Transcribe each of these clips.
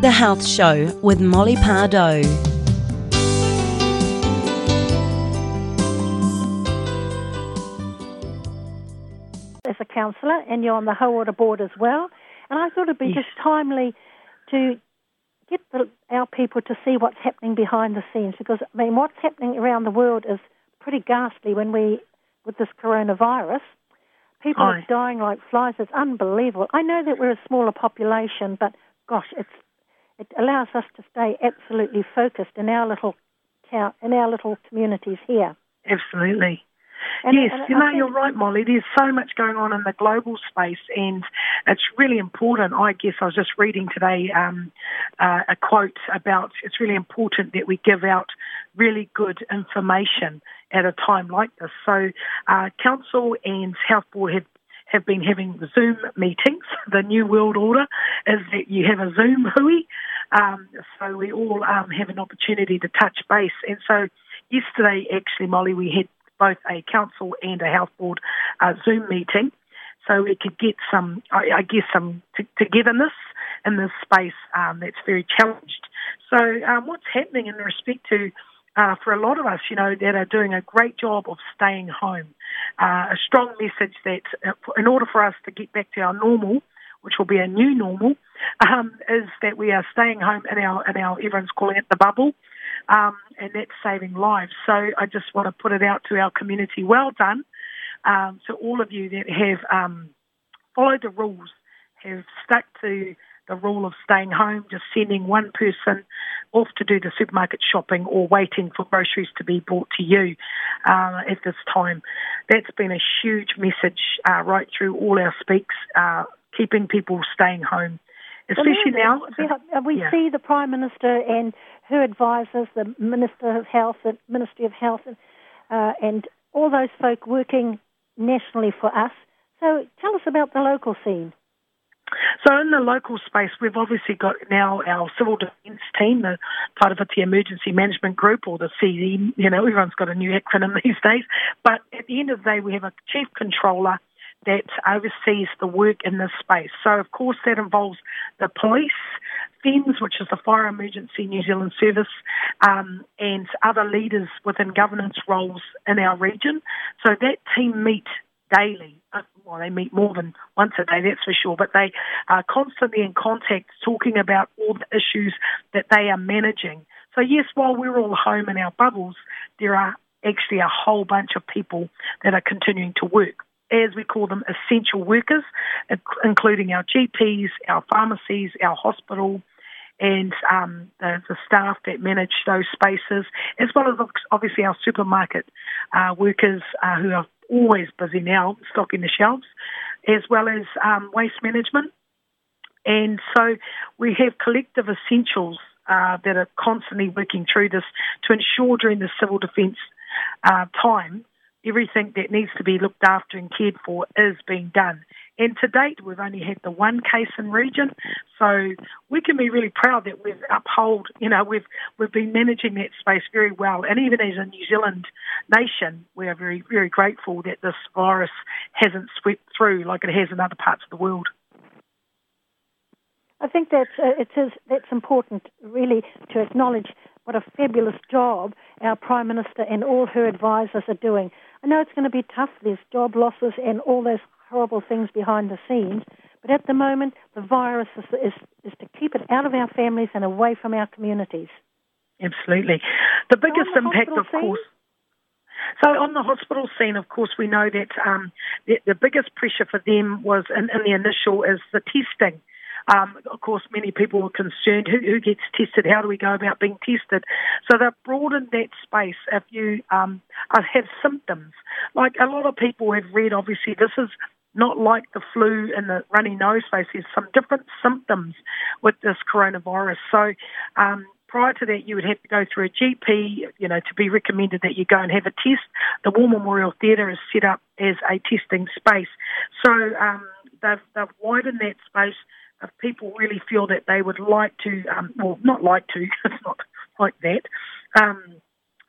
The Health Show with Molly Pardo. As a counsellor, and you're on the Water Board as well, and I thought it'd be Yes. just timely to get the, our people to see what's happening behind the scenes because I mean what's happening around the world is pretty ghastly when we with this coronavirus. People Aye. are dying like flies. It's unbelievable. I know that we're a smaller population, but gosh, it's it allows us to stay absolutely focused in our little town, in our little communities here. Absolutely. And- yes, and you know, you're right, Molly. There's so much going on in the global space, and it's really important. I guess I was just reading today um, uh, a quote about it's really important that we give out really good information at a time like this. So, uh, Council and Health Board have have been having Zoom meetings. The new world order is that you have a Zoom hui, um, so we all um, have an opportunity to touch base. And so, yesterday, actually, Molly, we had both a council and a health board uh, Zoom meeting, so we could get some, I, I guess, some t- togetherness in this space um, that's very challenged. So, um, what's happening in respect to uh, for a lot of us, you know, that are doing a great job of staying home. Uh, a strong message that uh, in order for us to get back to our normal, which will be a new normal, um, is that we are staying home in our in our everyone's calling it the bubble, um, and that's saving lives. So I just want to put it out to our community. Well done um, to all of you that have um, followed the rules, have stuck to the rule of staying home, just sending one person off to do the supermarket shopping or waiting for groceries to be brought to you uh, at this time. That's been a huge message uh, right through all our speaks, uh, keeping people staying home. Especially now, we, we yeah. see the Prime Minister and her advisors, the Minister of Health, the Ministry of Health, and, uh, and all those folk working nationally for us. So tell us about the local scene. So in the local space, we've obviously got now our civil defence team, the part of it's the Emergency Management Group or the CD. You know, everyone's got a new acronym these days. But at the end of the day, we have a chief controller that oversees the work in this space. So of course that involves the police, FENZ, which is the Fire Emergency New Zealand Service, um, and other leaders within governance roles in our region. So that team meet daily. Uh, Well, they meet more than once a day, that's for sure, but they are constantly in contact talking about all the issues that they are managing. So, yes, while we're all home in our bubbles, there are actually a whole bunch of people that are continuing to work. As we call them, essential workers, including our GPs, our pharmacies, our hospital, and um, the, the staff that manage those spaces, as well as obviously our supermarket uh, workers uh, who are always busy now stocking the shelves, as well as um, waste management. And so we have collective essentials uh, that are constantly working through this to ensure during the civil defence uh, time everything that needs to be looked after and cared for is being done. And to date, we've only had the one case in region, so we can be really proud that we've upheld. You know, we've we've been managing that space very well, and even as a New Zealand nation, we are very very grateful that this virus hasn't swept through like it has in other parts of the world. I think that's uh, it is that's important really to acknowledge what a fabulous job our Prime Minister and all her advisors are doing. I know it's going to be tough. There's job losses and all those horrible things behind the scenes, but at the moment the virus is is, is to keep it out of our families and away from our communities. Absolutely, the biggest the impact, of scene? course. So on the hospital scene, of course, we know that um, the, the biggest pressure for them was in, in the initial is the testing. Um, of course, many people were concerned who, who gets tested, how do we go about being tested? So they've broadened that space. If you um, uh, have symptoms, like a lot of people have read, obviously, this is not like the flu and the runny nose face. There's some different symptoms with this coronavirus. So um, prior to that, you would have to go through a GP, you know, to be recommended that you go and have a test. The War Memorial Theatre is set up as a testing space. So um, they've, they've widened that space if people really feel that they would like to, um, well, not like to, it's not like that, um,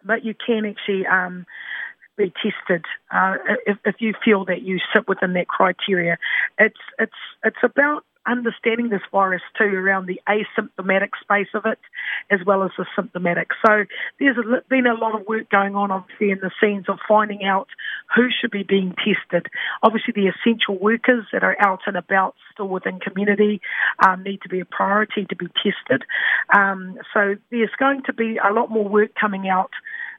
but you can actually um, be tested uh, if, if you feel that you sit within that criteria. It's it's it's about understanding this virus too around the asymptomatic space of it as well as the symptomatic. So there's been a lot of work going on obviously in the scenes of finding out who should be being tested. Obviously the essential workers that are out and about still within community um, need to be a priority to be tested. Um, so there's going to be a lot more work coming out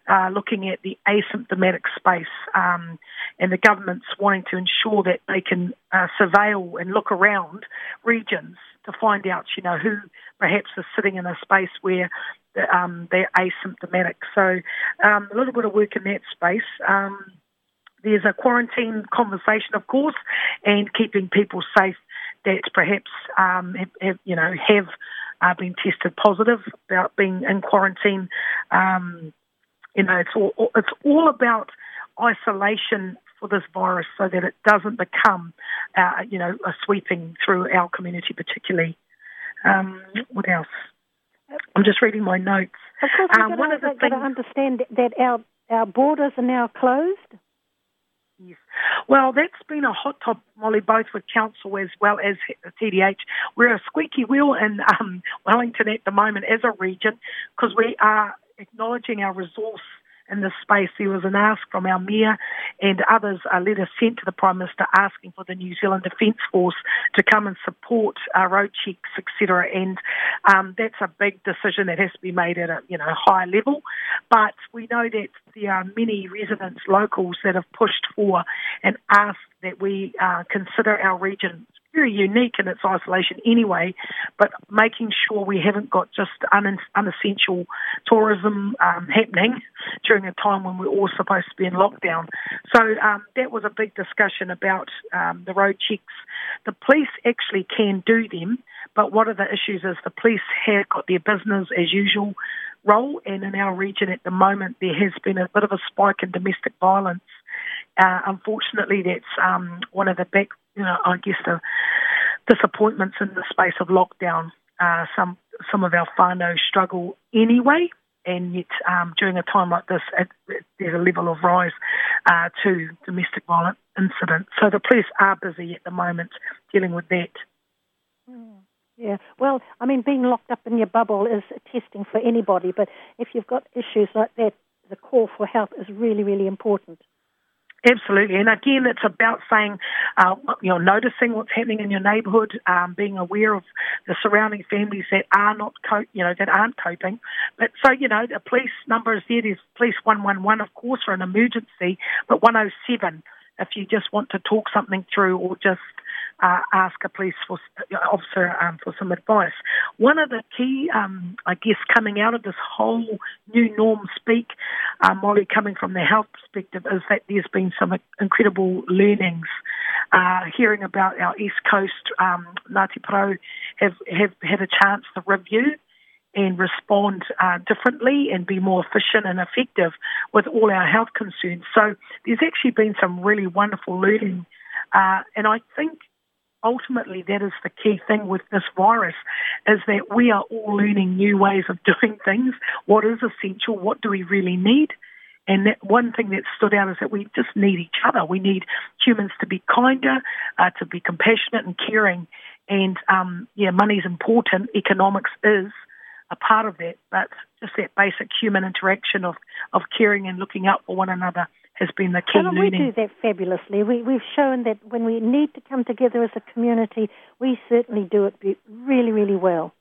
uh, looking at the asymptomatic space, um, and the government's wanting to ensure that they can uh, surveil and look around regions to find out, you know, who perhaps is sitting in a space where um, they're asymptomatic. So um, a little bit of work in that space. Um, there's a quarantine conversation, of course, and keeping people safe that perhaps um, have, have, you know have uh, been tested positive about being in quarantine. Um, you know, it's all it's all about isolation for this virus so that it doesn't become, uh, you know, a sweeping through our community, particularly. Um, what else? I'm just reading my notes. Of course, um, got, to, got things... to understand that our our borders are now closed. Yes. Well, that's been a hot topic, Molly, both with council as well as TDH. We're a squeaky wheel in um, Wellington at the moment as a region because we are acknowledging our resource in this space. There was an ask from our mayor and others, a letter sent to the Prime Minister asking for the New Zealand Defence Force to come and support our road checks, etc. And um, that's a big decision that has to be made at a you know high level. But we know that there are many residents, locals, that have pushed for and asked that we uh, consider our region very unique in its isolation anyway, but making sure we haven't got just un- unessential tourism um, happening during a time when we're all supposed to be in lockdown. So um, that was a big discussion about um, the road checks. The police actually can do them, but one of the issues is the police have got their business as usual role, and in our region at the moment there has been a bit of a spike in domestic violence. Uh, unfortunately, that's um, one of the back, you know, I guess the disappointments in the space of lockdown. Uh, some some of our whānau struggle anyway, and yet um, during a time like this, it, it, there's a level of rise uh, to domestic violence incidents. So the police are busy at the moment dealing with that. Mm. Yeah, well, I mean, being locked up in your bubble is testing for anybody, but if you've got issues like that, the call for help is really, really important. Absolutely, and again, it's about saying, uh, you know, noticing what's happening in your neighbourhood, um, being aware of the surrounding families that are not, co- you know, that aren't coping. But so, you know, the police number is there. There's police one one one, of course, for an emergency, but one oh seven if you just want to talk something through or just uh, ask a police for, officer um, for some advice. One of the key, um, I guess, coming out of this whole new norm speak, uh, Molly, coming from the health perspective, is that there's been some incredible learnings. Uh, hearing about our East Coast um, Ngāti Porou have, have had a chance to review and respond uh, differently and be more efficient and effective with all our health concerns. So there's actually been some really wonderful learning. Uh, and I think ultimately that is the key thing with this virus is that we are all learning new ways of doing things. What is essential? What do we really need? And that one thing that stood out is that we just need each other. We need humans to be kinder, uh, to be compassionate and caring. And um, yeah, money's important. Economics is a part of that, but just that basic human interaction of, of caring and looking out for one another has been the key How learning. we do that fabulously? We, we've shown that when we need to come together as a community, we certainly do it really, really well.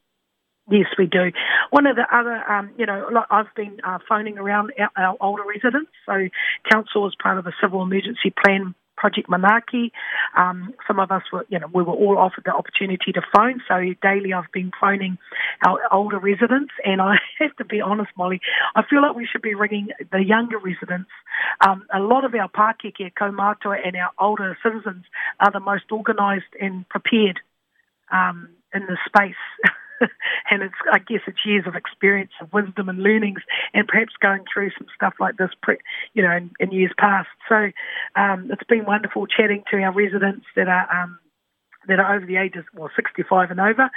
Yes, we do. One of the other, um, you know, I've been uh, phoning around our, our older residents. So, council is part of the civil emergency plan Project Manaaki. Um, some of us were, you know, we were all offered the opportunity to phone. So daily I've been phoning our older residents. And I have to be honest, Molly, I feel like we should be ringing the younger residents. Um, a lot of our Pākeke, Kaumātua and our older citizens are the most organised and prepared um, in the space. and it's I guess it's years of experience of wisdom and learnings, and perhaps going through some stuff like this, pre, you know, in, in years past. So um, it's been wonderful chatting to our residents that are. Um, that are over the ages, well, 65 and over.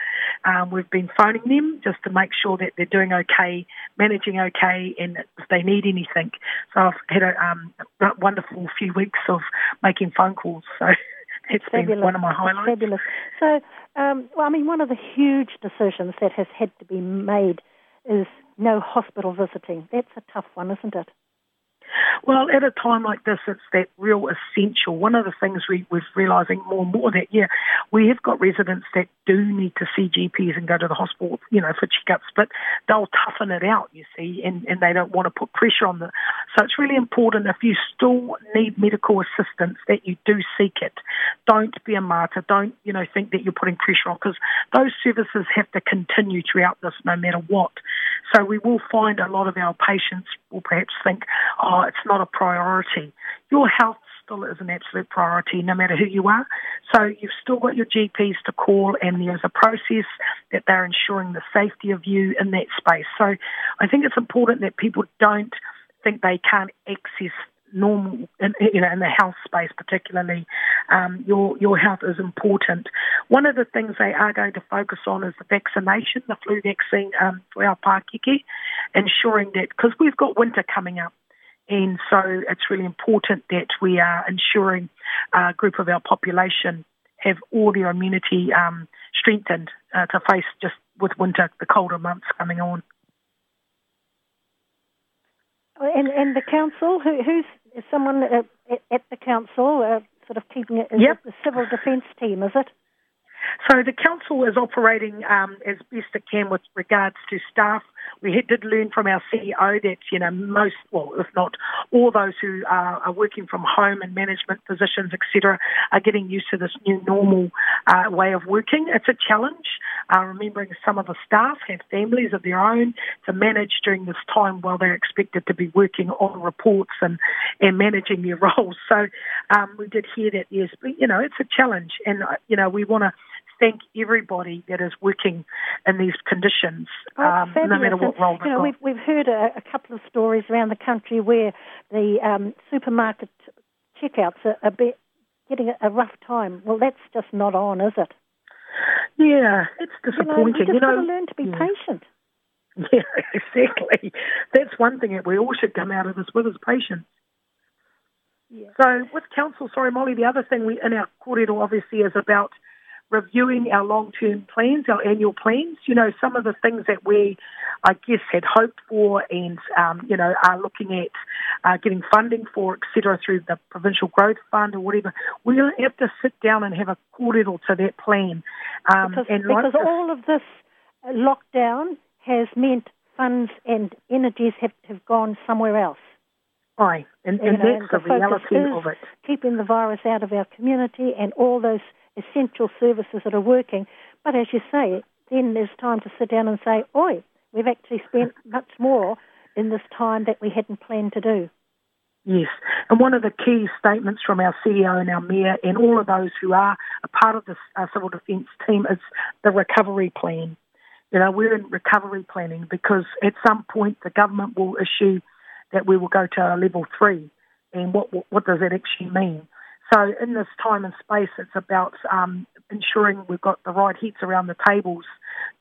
Um, we've been phoning them just to make sure that they're doing okay, managing okay, and if they need anything. So I've had a um, wonderful few weeks of making phone calls. So it's fabulous. been one of my highlights. Fabulous. So um, well, I mean, one of the huge decisions that has had to be made is no hospital visiting. That's a tough one, isn't it? Well, at a time like this, it's that real essential. One of the things we, we're realising more and more that, yeah, we have got residents that do need to see GPs and go to the hospital, you know, for checkups, but they'll toughen it out, you see, and, and they don't want to put pressure on them. So it's really important if you still need medical assistance that you do seek it. Don't be a martyr. Don't, you know, think that you're putting pressure on because those services have to continue throughout this no matter what. So we will find a lot of our patients will perhaps think, oh, it's not a priority. Your health still is an absolute priority no matter who you are. So you've still got your GPs to call and there's a process that they're ensuring the safety of you in that space. So I think it's important that people don't think they can't access normal, you know, in the health space particularly, um, your your health is important. One of the things they are going to focus on is the vaccination, the flu vaccine um, for our Pakeke, ensuring that because we've got winter coming up. And so it's really important that we are ensuring a group of our population have all their immunity um, strengthened uh, to face just with winter, the colder months coming on. And and the council, who, who's someone uh, at the council, uh, sort of keeping it? Yep. the civil defence team, is it? So the council is operating um, as best it can with regards to staff. We did learn from our CEO that you know most, well, if not all those who are, are working from home and management positions, etc., are getting used to this new normal uh, way of working. It's a challenge. Uh, remembering some of the staff have families of their own to manage during this time while they're expected to be working on reports and, and managing their roles. So um, we did hear that, yes, but, you know, it's a challenge. And, uh, you know, we want to thank everybody that is working in these conditions, um, no matter what role they've you know, we've, we've heard a, a, couple of stories around the country where the um, supermarket checkouts are, a bit getting a, rough time. Well, that's just not on, is it? Yeah, it's disappointing. You, know, you just got to learn to be yeah. patient. Yeah, exactly. That's one thing that we all should come out of this with is patience. Yeah. So with council, sorry Molly, the other thing we in our kōrero obviously is about reviewing our long-term plans, our annual plans. You know, some of the things that we, I guess, had hoped for and, um, you know, are looking at uh, getting funding for, etc., through the Provincial Growth Fund or whatever. We'll have to sit down and have a kōrero to that plan. Um, because, and because like all of this lockdown has meant funds and energies have, have gone somewhere else. Aye, and, and know, that's the, the reality of it. Keeping the virus out of our community and all those essential services that are working. But as you say, then there's time to sit down and say, oi, we've actually spent much more in this time that we hadn't planned to do. Yes, and one of the key statements from our CEO and our mayor and all of those who are a part of the uh, civil defence team is the recovery plan. You know, we're in recovery planning because at some point the government will issue that we will go to level three, and what what, what does that actually mean? So in this time and space, it's about um, ensuring we've got the right heads around the tables,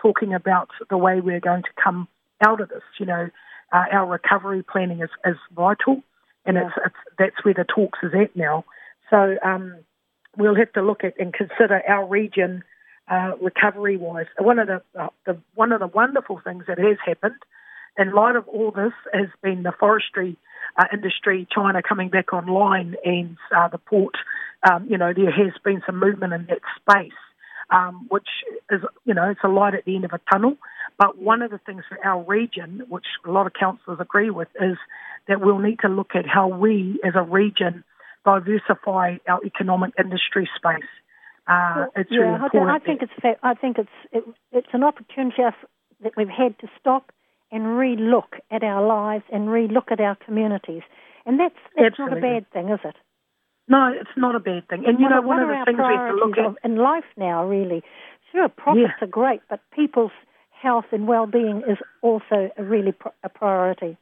talking about the way we're going to come out of this. You know, uh, our recovery planning is, is vital, and yeah. it's, it's, that's where the talks is at now. So um, we'll have to look at and consider our region uh, recovery wise. One of the, uh, the one of the wonderful things that has happened in light of all this has been the forestry uh, industry, China coming back online, and uh, the port. Um, you know, there has been some movement in that space, um, which is, you know, it's a light at the end of a tunnel. But one of the things for our region, which a lot of councillors agree with, is that we'll need to look at how we, as a region, diversify our economic industry space. Uh, well, it's yeah, really important. I think it's. I think it's it, it's an opportunity that we've had to stop and re-look at our lives and re-look at our communities. And that's, that's not a bad thing, is it? No, it's not a bad thing. And you know, one, of the things we have to look at in life now, really, sure, profits yeah. are great, but people's health and well-being is also a really a priority.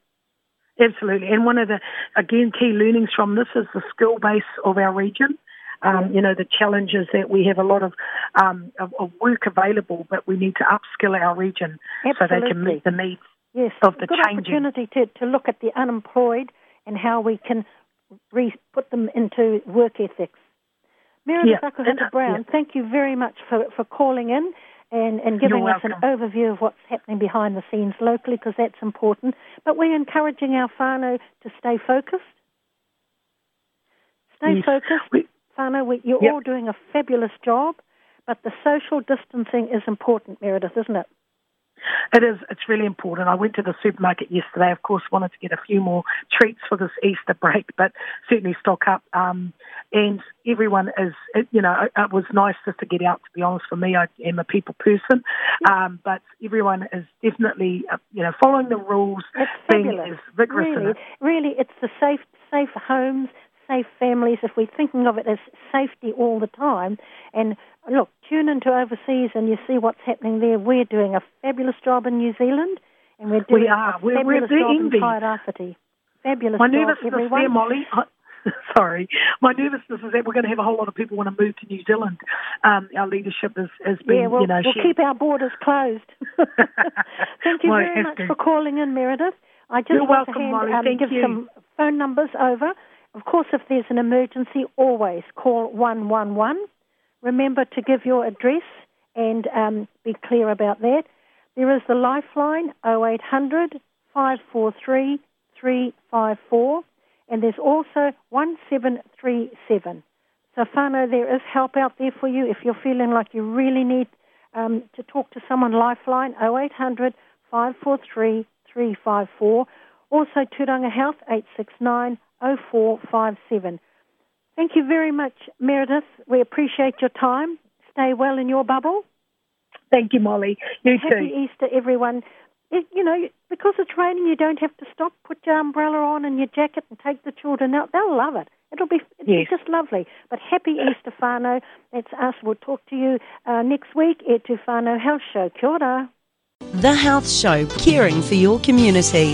Absolutely, and one of the again key learnings from this is the skill base of our region. Um, you know, the challenges that we have a lot of, um, of, of work available, but we need to upskill our region Absolutely. so they can meet the needs yes, of the good changing. opportunity to, to look at the unemployed and how we can re- put them into work ethics. Meredith Yeah, and- uh, Brown, thank you very much for, for calling in and, and giving us an overview of what's happening behind the scenes locally because that's important. But we're encouraging our whānau to stay focused. Stay Yes. focused. We- we, you're Yep. all doing a fabulous job, but the social distancing is important, Meredith, isn't it? It is. It's really important. I went to the supermarket yesterday. Of course, wanted to get a few more treats for this Easter break, but certainly stock up. Um, and everyone is, it, you know, it, it was nice just to get out. To be honest, for me, I am a people person, um, but everyone is definitely, uh, you know, following the rules, It's being fabulous. as vigorous in really, it. really, it's the safe, safe homes, safe families. If we're thinking of it as safety all the time, and look, tune into overseas and you see what's happening there. We're doing a fabulous job in New Zealand, and we're We doing are. a We're- we're fabulous the job in envy. Fabulous My job, nervousness everyone. there, Molly. I, sorry, my nervousness is that we're going to have a whole lot of people want to move to New Zealand. Um, our leadership has, has been, yeah, we'll, you know, we'll shared- keep our borders closed. Thank you Well, very much to. for calling in, Meredith. I just You're want to hand, um, give you. some phone numbers over. Of course, if there's an emergency, always call 111. Remember to give your address and um, be clear about that. There is the lifeline 0800 543 354, and there's also 1737. So, whānau, there is help out there for you if you're feeling like you really need um, to talk to someone. Lifeline 0800 543 354. Also, Turanga Health 869 0457. Thank you very much, Meredith. We appreciate your time. Stay well in your bubble. Thank you, Molly. You too. Happy too. Easter, everyone. It, you know, because it's raining, you don't have to stop. Put your umbrella on and your jacket and take the children out. They'll love it. It'll be it'll be Yes. just lovely. But happy Easter, whānau. That's us. We'll talk to you uh, next week at Tu Whānau Health Show. Kia ora. The Health Show, caring for your community.